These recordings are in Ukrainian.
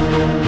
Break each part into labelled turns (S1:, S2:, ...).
S1: Добрий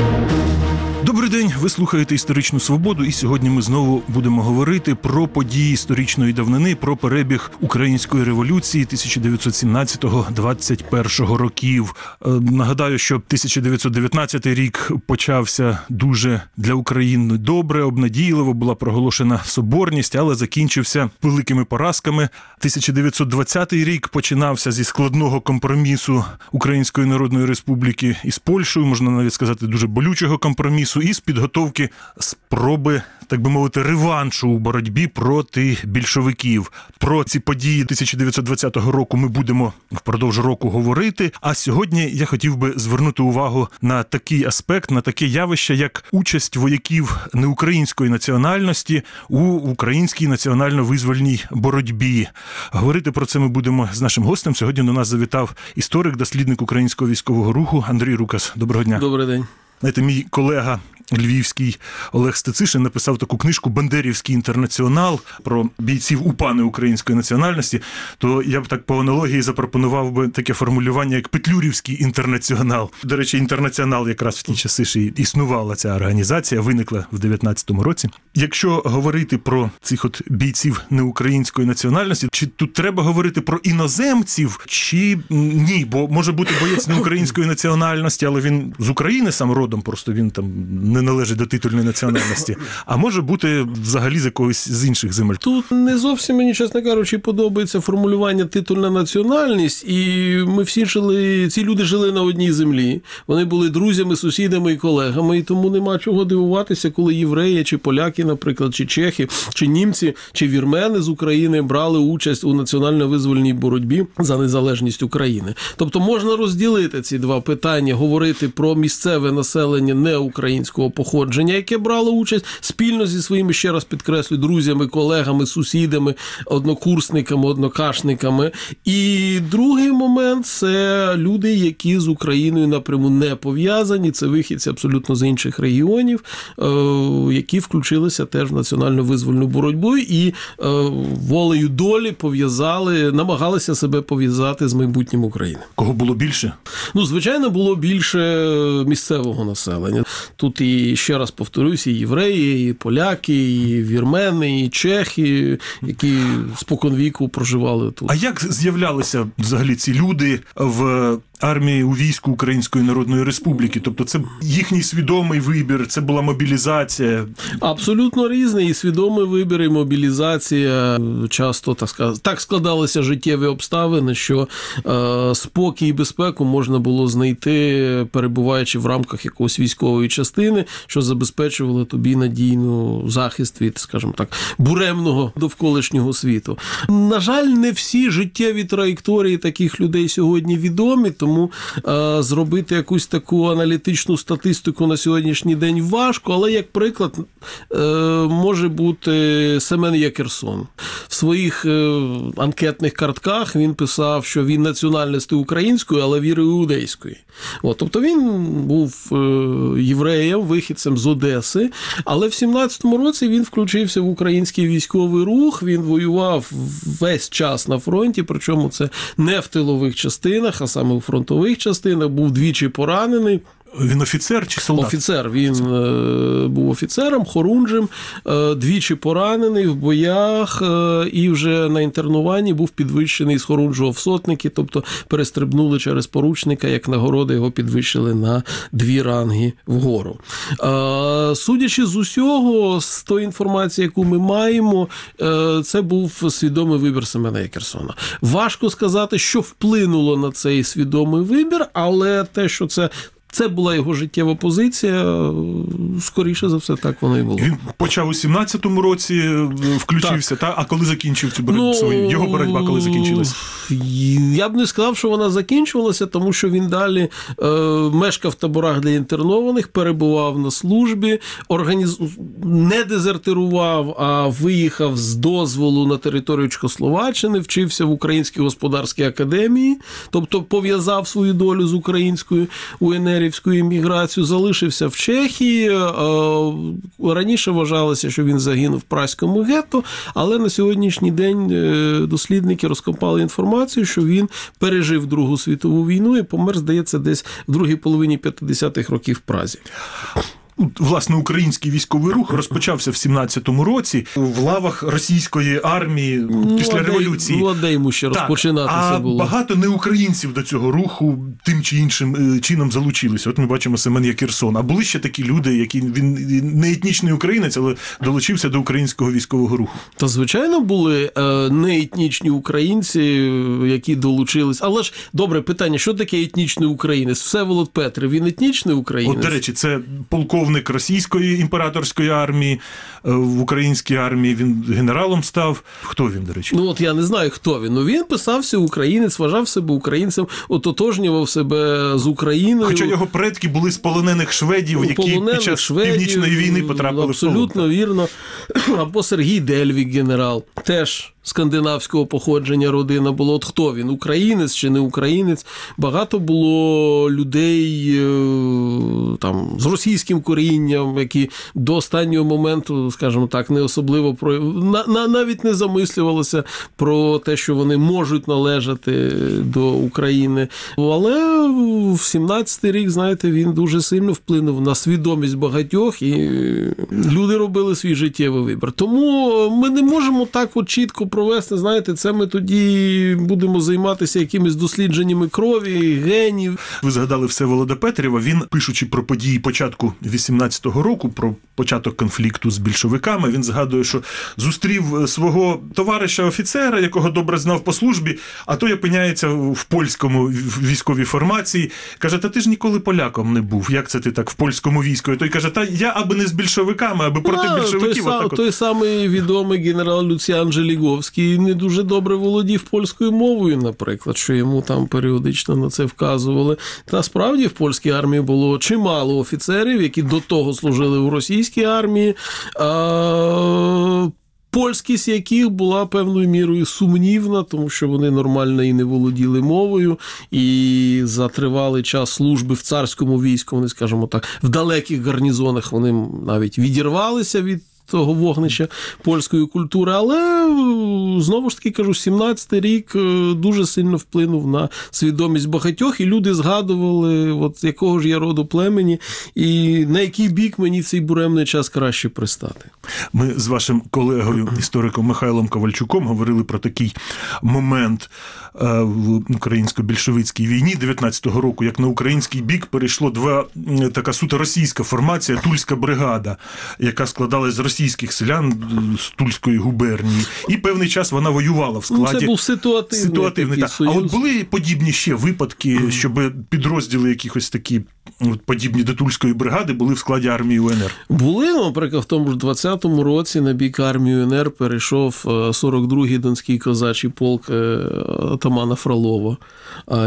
S1: день, ви слухаєте історичну свободу, і сьогодні ми знову будемо говорити про події історичної давнини, про перебіг української революції 1917-21 років. Е, Нагадаю, що 1919 рік почався дуже для України добре, обнадійливо була проголошена соборність, але закінчився великими поразками. 1920 рік починався зі складного компромісу Української Народної Республіки із Польщею, можна навіть сказати, дуже болючого компромісу, і підготовки спроби, так би мовити, реваншу у боротьбі проти більшовиків. Про ці події 1920 року ми будемо впродовж року говорити. А сьогодні я хотів би звернути увагу на такий аспект, на таке явище, як участь вояків неукраїнської національності у українській національно-визвольній боротьбі. Говорити про це ми будемо з нашим гостем. Сьогодні до нас завітав історик, дослідник українського військового руху Андрій Рукас. Доброго дня.
S2: Добрий день.
S1: Знаєте, мій колега львівський Олег Стецишин написав таку книжку Бандерівський інтернаціонал про бійців УПА неукраїнської національності. То я б так по аналогії запропонував би таке формулювання, як Петлюрівський інтернаціонал. До речі, інтернаціонал якраз в ті часи і існувала ця організація, виникла в 19-му році. Якщо говорити про цих от бійців неукраїнської національності, чи тут треба говорити про іноземців, чи ні? Бо може бути боєць неукраїнської національності, але він з України сам родом, просто він там не належить до титульної національності, а може бути взагалі з якогось з інших земель.
S2: Тут не зовсім мені, чесно кажучи, подобається формулювання титульна національність, і ми всі жили, ці люди жили на одній землі. Вони були друзями, сусідами і колегами, і тому нема чого дивуватися, коли євреї чи поляки, наприклад, чи чехи, чи німці, чи вірмени з України брали участь у національно-визвольній боротьбі за незалежність України. Тобто можна розділити ці два питання, говорити про місцеве населення неукраїнського походження, яке брало участь спільно зі своїми ще раз підкреслю друзями, колегами, сусідами, однокурсниками, однокашниками. І другий момент це люди, які з Україною напряму не пов'язані. Це вихідці абсолютно з інших регіонів, е, які включилися теж в національну визвольну боротьбу і е, волею долі пов'язали, намагалися себе пов'язати з майбутнім України.
S1: Кого було більше?
S2: Ну, звичайно, було більше місцевого населення. Тут і ще раз повторюсь, і євреї, і поляки, і вірмени, і чехи, які споконвіку проживали тут.
S1: А як з'являлися взагалі ці люди в армії у війську Української Народної Республіки? Тобто, це їхній свідомий вибір, це була мобілізація.
S2: Абсолютно різний і свідомий вибір, і мобілізація. Часто так сказати, так складалися життєві обставини, що е, спокій і безпеку можна було знайти, перебуваючи в рамках якоїсь військової частини, що забезпечувало тобі надійну захист від, скажімо так, буремного довколишнього світу. На жаль, не всі життєві траєкторії таких людей сьогодні відомі, тому е, зробити якусь таку аналітичну статистику на сьогоднішній день важко, але як приклад може бути Семен Якерсон. В своїх е, анкетних картках він писав, що він національності української, але віри іудейської. От, тобто він був е, євреєм, вихідцем з Одеси, але в 17-му році він включився в український військовий рух. Він воював весь час на фронті, причому це не в тилових частинах, а саме у фронтових частинах. Був двічі поранений.
S1: Він офіцер чи солдат?
S2: Офіцер. Він е, був офіцером, хорунжем, е, двічі поранений в боях, е, і вже на інтернуванні був підвищений з хорунжого в сотники, тобто перестрибнули через поручника, як нагороди його підвищили на дві ранги вгору. Е, судячи з усього, з тої інформації, яку ми маємо, це був свідомий вибір Семена Якерсона. Важко сказати, що вплинуло на цей свідомий вибір, але те, що це. Це була його життєва позиція. Скоріше за все, так воно і було.
S1: Він почав у 17-му році, включився, включився, та а коли закінчив цю боротьбу свою? Його боротьба коли закінчилась?
S2: Я б не сказав, що вона закінчувалася, тому що він далі е, мешкав в таборах для інтернованих, перебував на службі, організ... не дезертирував, а виїхав з дозволу на територію Чехословаччини, вчився в Українській господарській академії, тобто пов'язав свою долю з українською УНР УНРівську імміграцію, залишився в Чехії. Е, Раніше вважалося, що він загинув в праському гетто, але на сьогоднішній день е, дослідники розкопали інформацію, що він пережив Другу світову війну і помер, здається, десь в другій половині 50-х років в Празі.
S1: От, Власне, український військовий рух розпочався в 17-му році в лавах російської армії після
S2: Молоде-
S1: революції.
S2: Молоде йому ще
S1: Так,
S2: розпочинатися
S1: а
S2: було.
S1: багато не українців до цього руху тим чи іншим е, чином залучилися. От ми бачимо Семен Якірсон. А були ще такі люди, які він не етнічний українець, але долучився до українського військового руху.
S2: Та звичайно були е, неетнічні українці, е, які долучились. Але ж добре питання: що таке етнічний українець? Всеволод Петрів, він етнічний українець.
S1: От, до речі, це полковник російської імператорської армії е, в українській армії. Він генералом став. Хто він, до речі?
S2: Ну от я не знаю, хто він. Ну він писався українець, вважав себе українцем, ототожнював себе з Україною.
S1: Хоча його предки були з полонених шведів, які
S2: полонених
S1: під час
S2: шведів,
S1: північної війни потрапили в
S2: абсолютно
S1: полон.
S2: вірно. Або Сергій Дельвік, генерал, теж скандинавського походження родина було. От хто він? Українець чи не українець? Багато було людей е, там з російським корінням, які до останнього моменту, скажімо так, не особливо про на, на, навіть не замислювалося про те, що вони можуть належати до України. Але в 17-й рік, знаєте, він дуже сильно вплинув на свідомість багатьох, і люди робили свій життєвий вибір. Тому ми не можемо так от чітко провести. Знаєте, це ми тоді будемо займатися якимись дослідженнями крові, генів.
S1: Ви згадали Всеволода Петрєва. Він, пишучи про події початку 18-го року, про початок конфлікту з більшовиками, він згадує, що зустрів е, свого товариша офіцера, якого добре знав по службі, а той опиняється в польському військовій формації. Каже: Та ти ж ніколи поляком не був. Як це ти так в польському війську? І той каже: Та я аби не з більшовиками, аби проти
S2: А,
S1: більшовиків. от.
S2: той самий відомий генерал Люціан Желіговський не дуже добре володів польською мовою, наприклад, що йому там періодично на це вказували. Та справді в польській армії було чимало офіцерів, які до того служили у російській армії. А... Польськість яких була певною мірою сумнівна, тому що вони нормально і не володіли мовою, і за тривалий час служби в царському війську, вони, скажімо так, в далеких гарнізонах вони навіть відірвалися від. Того вогнища польської культури, але знову ж таки кажу, 17-й рік е, дуже сильно вплинув на свідомість багатьох, і люди згадували, от якого ж я роду племені, і на який бік мені цей буремний час краще пристати.
S1: Ми з вашим колегою, істориком Михайлом Ковальчуком, говорили про такий момент е, в українсько-більшовицькій війні 19-го року, як на український бік перейшло два така суто російська формація, Тульська бригада, яка складалась з російських селян е, з Тульської губернії. І певний час вона воювала в
S2: Ну,
S1: складі.
S2: це був ситуативний,
S1: Ситуативний,
S2: такий
S1: так. А от були подібні ще випадки, щоб підрозділи якихось такі подібні до Тульської бригади були в складі армії УНР.
S2: Були, наприклад, в тому ж 20-му році на бік армії УНР перейшов е, 42-й Донський козачий полк е, отамана Фролова,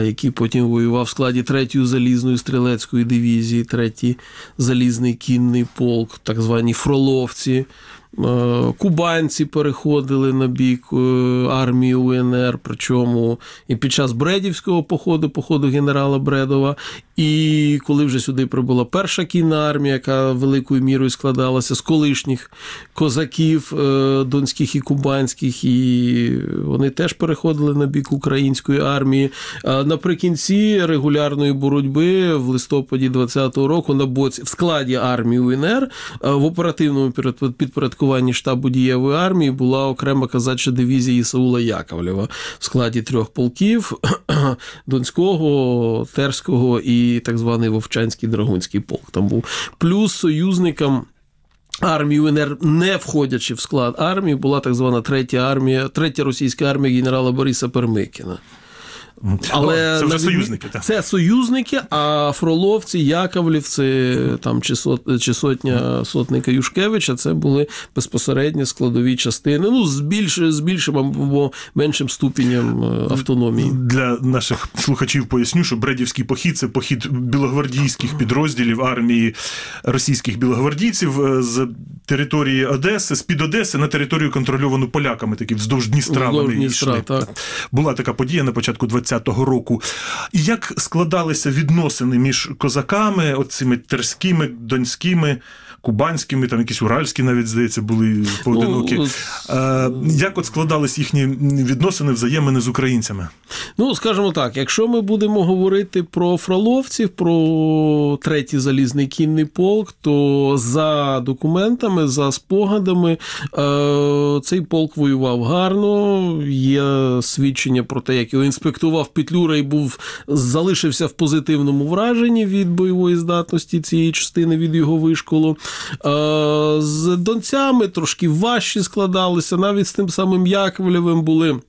S2: який потім воював в складі 3-ї залізної стрілецької дивізії, 3-й залізний кінний полк, так звані Фроловці. you. Кубанці переходили на бік е, армії УНР, причому і під час Бредівського походу, походу генерала Бредова, і коли вже сюди прибула перша кінна армія, яка великою мірою складалася з колишніх козаків е, донських і кубанських, і вони теж переходили на бік української армії. Наприкінці регулярної боротьби в листопаді 20-го року на боці в складі армії УНР е, в оперативному підпоряд- підпорядкуванні штабу дієвої армії була окрема казача дивізія Ісаула Яковлєва в складі трьох полків Донського, Терського і так званий Вовчанський Драгунський полк. Там був плюс союзникам. Армії УНР, не входячи в склад армії, була так звана третя армія, третя російська армія генерала Бориса Пермикіна. Але
S1: це вже союзники, так.
S2: Це союзники, а фроловці, яковлівці там чи, сот, чи сотня сотника Юшкевича це були безпосередньо складові частини. Ну, з, більш, з більшим або меншим ступенем е, автономії.
S1: Для наших слухачів поясню, що Бредівський похід це похід білогвардійських підрозділів армії російських білогвардійців е, з території Одеси, з під Одеси на територію контрольовану поляками, такі вздовж Дністра.
S2: Вздовж
S1: вони йшли.
S2: так.
S1: Була така подія на початку ХХ 20-го року. І як складалися відносини між козаками, оцими терськими, донськими, кубанськими, там якісь уральські навіть, здається, були поодинокі.
S2: Ну,
S1: Е, як от складались їхні відносини, взаємини з українцями?
S2: Ну, скажімо так, якщо ми будемо говорити про фроловців, про третій залізний кінний полк, то за документами, за спогадами, е, цей полк воював гарно. Є свідчення про те, як його інспектував Петлюра і був залишився в позитивному враженні від бойової здатності цієї частини від його вишколу. Е, з донцями трошки важче складалися, навіть з тим самим Яковлевим були.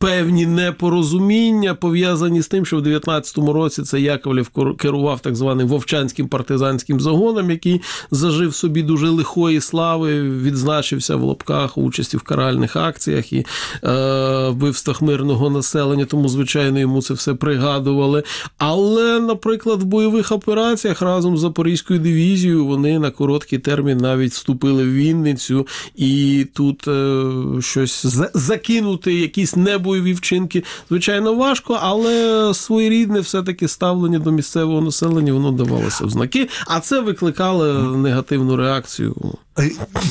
S2: Певні непорозуміння пов'язані з тим, що в 19-му році це Яковлев керував так званим вовчанським партизанським загоном, який зажив собі дуже лихої слави, відзначився в лапках участі в каральних акціях і е, вбивствах мирного населення. Тому, звичайно, йому це все пригадували. Але, наприклад, в бойових операціях разом з Запорізькою дивізією вони на короткий термін навіть вступили в Вінницю, і тут е, щось закинути, якісь небо бойові вчинки, звичайно, важко, але своєрідне все-таки ставлення до місцевого населення воно давалося в знаки, а це викликало негативну реакцію.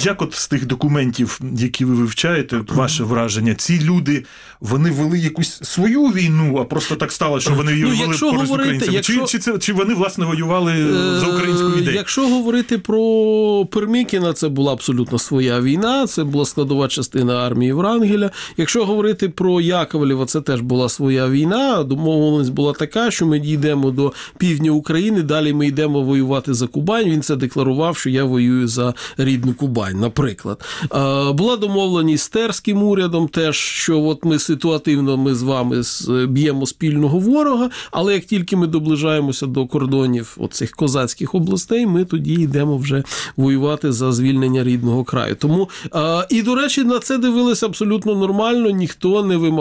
S1: Як от з тих документів, які ви вивчаєте, ваше враження, ці люди вони вели якусь свою війну, а просто так стало, що вони її
S2: ну,
S1: вели поруч з українцями?
S2: Якщо...
S1: Чи, чи, це, чи вони власне воювали за українську ідею?
S2: Якщо говорити про Пермікіна, це була абсолютно своя війна, це була складова частина армії Врангеля. Якщо говорити про Яковлєва, це теж була своя війна. Домовленість була така, що ми дійдемо до півдня України. Далі ми йдемо воювати за Кубань. Він це декларував, що я воюю за рідну Кубань, наприклад. Була домовленість з терським урядом, теж що от ми ситуативно ми з вами б'ємо спільного ворога, але як тільки ми доближаємося до кордонів оцих козацьких областей, ми тоді йдемо вже воювати за звільнення рідного краю. Тому і до речі, на це дивилися абсолютно нормально, ніхто не вимагав.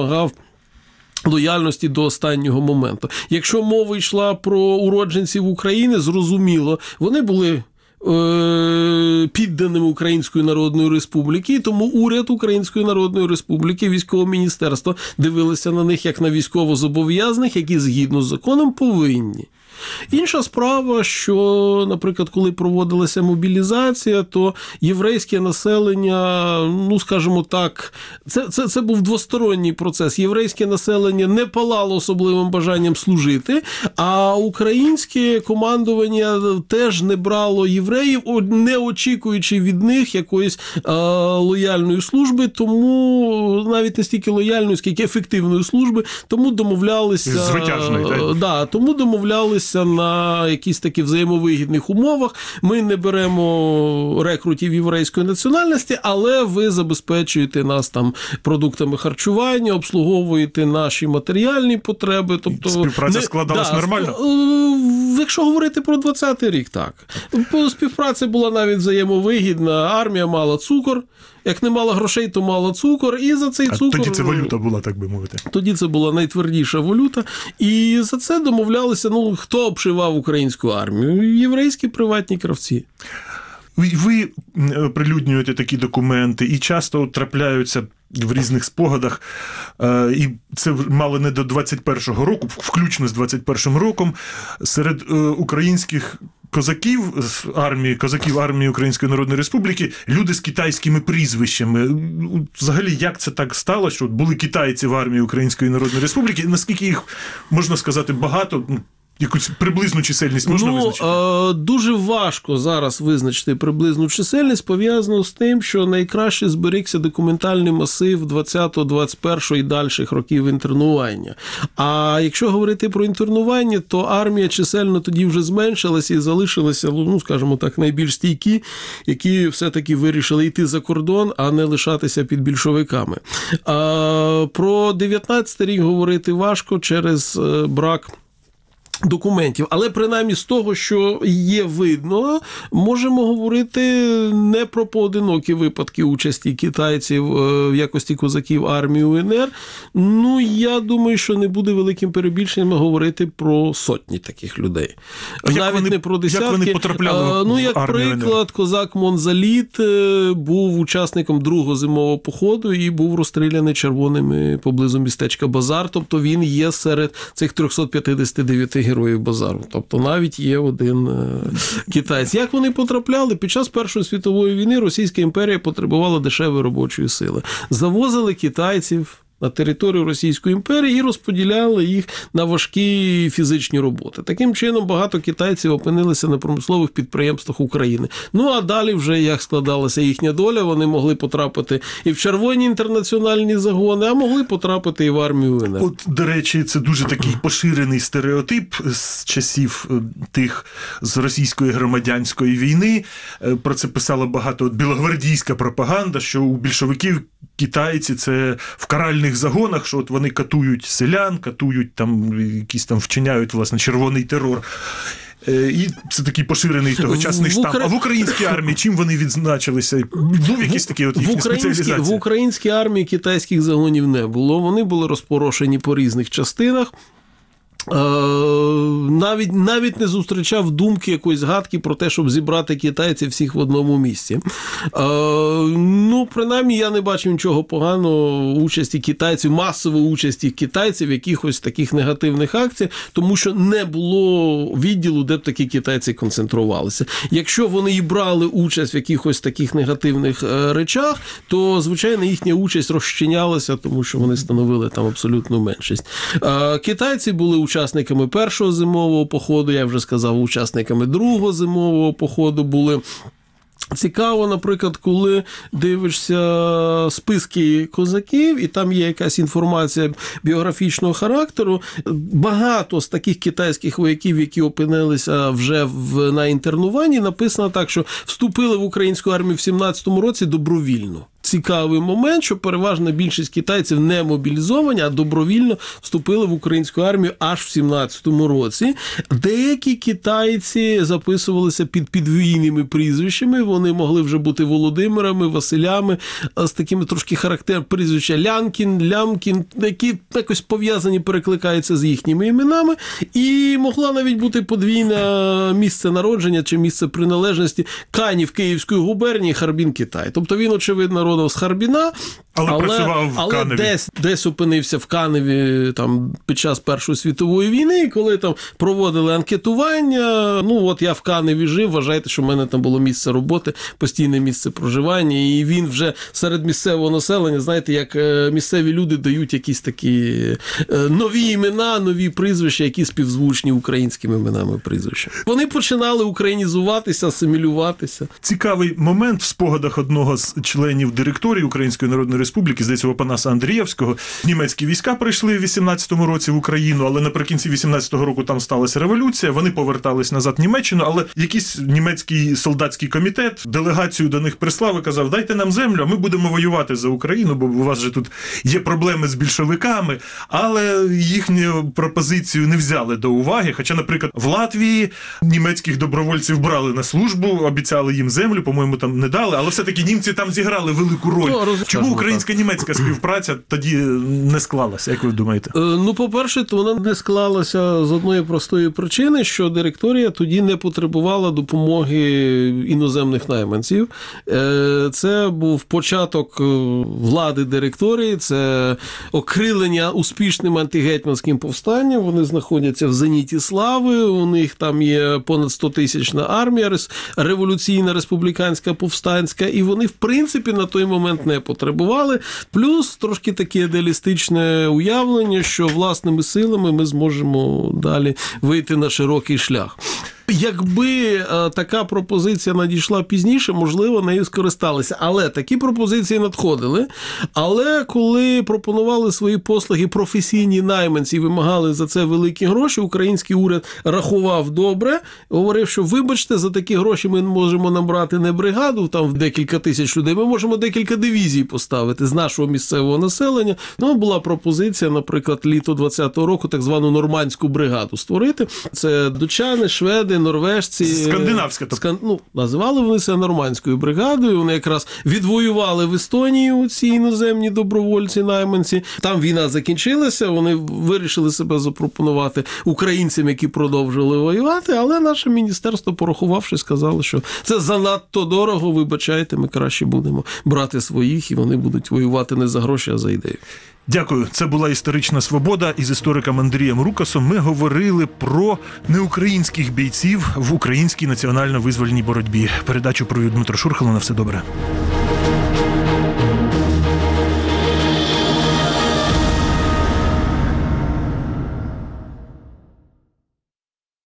S2: Лояльності до останнього моменту. Якщо мова йшла про уродженців України, зрозуміло, вони були Е, підданими Української Народної Республіки, і тому уряд Української Народної Республіки, військове міністерство дивилися на них як на військовозобов'язаних, які згідно з законом повинні. Інша справа, що, наприклад, коли проводилася мобілізація, то єврейське населення, ну скажімо так, це це, це був двосторонній процес. Єврейське населення не палало особливим бажанням служити, а українське командування теж не брало євреїв, не очікуючи від них якоїсь а, лояльної служби, тому навіть не стільки лояльної, скільки ефективної служби, тому домовлялися.
S1: Звитяжної, так?
S2: Да, тому домовлялися домовилися на якісь такі взаємовигідних умовах. Ми не беремо рекрутів єврейської національності, але ви забезпечуєте нас там продуктами харчування, обслуговуєте наші матеріальні потреби. Тобто
S1: співпраця не, складалась да, нормально.
S2: Е, якщо говорити про 20-й рік, так співпраця була навіть взаємовигідна. Армія мала цукор. Як не мала грошей, то мала цукор. І за цей
S1: а
S2: цукор
S1: тоді це валюта була, так би мовити.
S2: Тоді це була найтвердіша валюта, і за це домовлялися. Ну хто обшивав українську армію? Єврейські приватні кравці.
S1: Ви прилюднюєте такі документи і часто трапляються в різних спогадах. Е, і це мало не до 21-го року, включно з 21-м роком, серед е, українських козаків з армії, козаків армії Української Народної Республіки, люди з китайськими прізвищами. Взагалі, як це так стало, що були китайці в армії Української Народної Республіки? Наскільки їх можна сказати багато? Якусь приблизну чисельність можна
S2: ну,
S1: визначити?
S2: Е, дуже важко зараз визначити приблизну чисельність, пов'язано з тим, що найкраще зберігся документальний масив 20, 21 і дальших років інтернування. А якщо говорити про інтернування, то армія чисельно тоді вже зменшилася і залишилася, ну скажімо так, найбільш стійкі, які все-таки вирішили йти за кордон, а не лишатися під більшовиками. А, Про 19 рік говорити важко через е, брак. Документів, але принаймні з того, що є видно, можемо говорити не про поодинокі випадки участі китайців е, в якості козаків армії УНР. Ну я думаю, що не буде великим перебільшенням говорити про сотні таких людей.
S1: Як
S2: Навіть
S1: вони-
S2: не про
S1: як
S2: десятки.
S1: вони потрапляли
S2: А, ну
S1: в
S2: як
S1: армію УНР?
S2: приклад, козак Монзаліт е, був учасником другого зимового походу і був розстріляний червоними поблизу містечка Базар. Тобто він є серед цих 359 героїв Базару. Тобто навіть є один е, китаєць. Як вони потрапляли? Під час Першої світової війни Російська імперія потребувала дешевої робочої сили. Завозили китайців. На територію Російської імперії і розподіляли їх на важкі фізичні роботи. Таким чином, багато китайців опинилися на промислових підприємствах України. Ну а далі, вже як складалася їхня доля, вони могли потрапити і в червоні інтернаціональні загони, а могли потрапити і в армію УНР.
S1: От, до речі, це дуже такий поширений стереотип з часів е, тих з російської громадянської війни. Е, Про це писала багато от, білогвардійська пропаганда, що у більшовиків китайці це в каральних загонах, що от вони катують селян, катують там якісь там вчиняють власне червоний терор. Е, І це такий поширений тогочасний
S2: В
S1: штамп.
S2: Укра-
S1: А в українській армії чим вони відзначилися? Був якийсь такий от
S2: в
S1: їхні
S2: українській, в українській армії китайських загонів не було. Вони були розпорошені по різних частинах. Е, навіть навіть не зустрічав думки якоїсь згадки про те, щоб зібрати китайців всіх в одному місці. Е, ну, принаймні, я не бачив нічого поганого участі китайців, масової участі китайців в якихось таких негативних акціях, тому що не було відділу, де б такі китайці концентрувалися. Якщо вони і брали участь в якихось таких негативних е, речах, то звичайно їхня участь розчинялася, тому що вони становили там абсолютну меншість. Китайці були учасниками першого зимового походу, я вже сказав, учасниками другого зимового походу були. Цікаво, наприклад, коли дивишся списки козаків, і там є якась інформація біографічного характеру. Багато з таких китайських вояків, які опинилися вже в на інтернуванні, написано так, що вступили в українську армію в 17-му році добровільно. Цікавий момент, що переважна більшість китайців не мобілізовані, а добровільно вступили в українську армію аж в 17-му році. Деякі китайці записувалися під підвійними прізвищами. Вони могли вже бути Володимирами, Василями з такими трошки характерними прізвища Лянкін, Лямкін, які якось пов'язані, перекликаються з їхніми іменами. І могла навіть бути подвійне місце народження чи місце приналежності Канів Київської губернії, Харбін Китай. Тобто він, очевидно, родом з Харбіна.
S1: Але працював в
S2: але
S1: Каневі.
S2: десь, десь опинився в Каневі там під час Першої світової війни, коли там проводили анкетування. Ну от я в Каневі жив, вважайте, що в мене там було місце роботи, постійне місце проживання, і він вже серед місцевого населення, знаєте, як е, місцеві люди дають якісь такі е, нові імена, нові прізвища, які співзвучні українськими іменами і прізвищами. Вони починали українізуватися, асимілюватися.
S1: Цікавий момент в спогадах одного з членів директорії Української Народної Республіки, здається, Опанаса Андрієвського. Німецькі війська прийшли в 18-му році в Україну, але наприкінці 18-го року там сталася революція. Вони повертались назад в Німеччину, але якийсь німецький солдатський комітет делегацію до них прислав і казав: Дайте нам землю, ми будемо воювати за Україну, бо у вас же тут є проблеми з більшовиками. Але їхню пропозицію не взяли до уваги. Хоча, наприклад, в Латвії німецьких добровольців брали на службу, обіцяли їм землю, по-моєму, там не дали, але все-таки німці там зіграли велику роль.
S2: Ну, роз-
S1: Чому українсько-німецька співпраця тоді не склалася, як ви думаєте?
S2: Е, Ну, по-перше, то вона не склалася з одної простої причини, що директорія тоді не потребувала допомоги іноземних найманців. Е, Це був початок е, влади директорії, це окрилення успішним антигетьманським повстанням. Вони знаходяться в зеніті слави. У них там є понад 100 тисячна армія, революційна республіканська повстанська, і вони, в принципі, на той момент не потребували. Плюс трошки таке ідеалістичне уявлення, що власними силами ми зможемо далі вийти на широкий шлях. Якби е, така пропозиція надійшла пізніше, можливо, нею скористалися. Але такі пропозиції надходили. Але коли пропонували свої послуги професійні найманці і вимагали за це великі гроші, український уряд рахував добре, говорив, що вибачте, за такі гроші ми можемо набрати не бригаду там в декілька тисяч людей. Ми можемо декілька дивізій поставити з нашого місцевого населення. Ну була пропозиція, наприклад, літо 20-го року, так звану нормандську бригаду створити. Це дучани, шведи, норвежці,
S1: Скандинавська, тобто.
S2: Скан... ну, називали вони це нормандською бригадою. Вони якраз відвоювали в Естонію ці іноземні добровольці, найманці. Там війна закінчилася. Вони вирішили себе запропонувати українцям, які продовжили воювати. Але наше міністерство, порахувавши, сказало, що це занадто дорого. Вибачайте, ми краще будемо брати своїх, і вони будуть воювати не за гроші, а за ідею.
S1: Дякую. Це була історична свобода. Із істориком Андрієм Рукасом ми говорили про неукраїнських бійців в українській національно-визвольній боротьбі. Передачу провів Дмитро Шурхало. На все добре.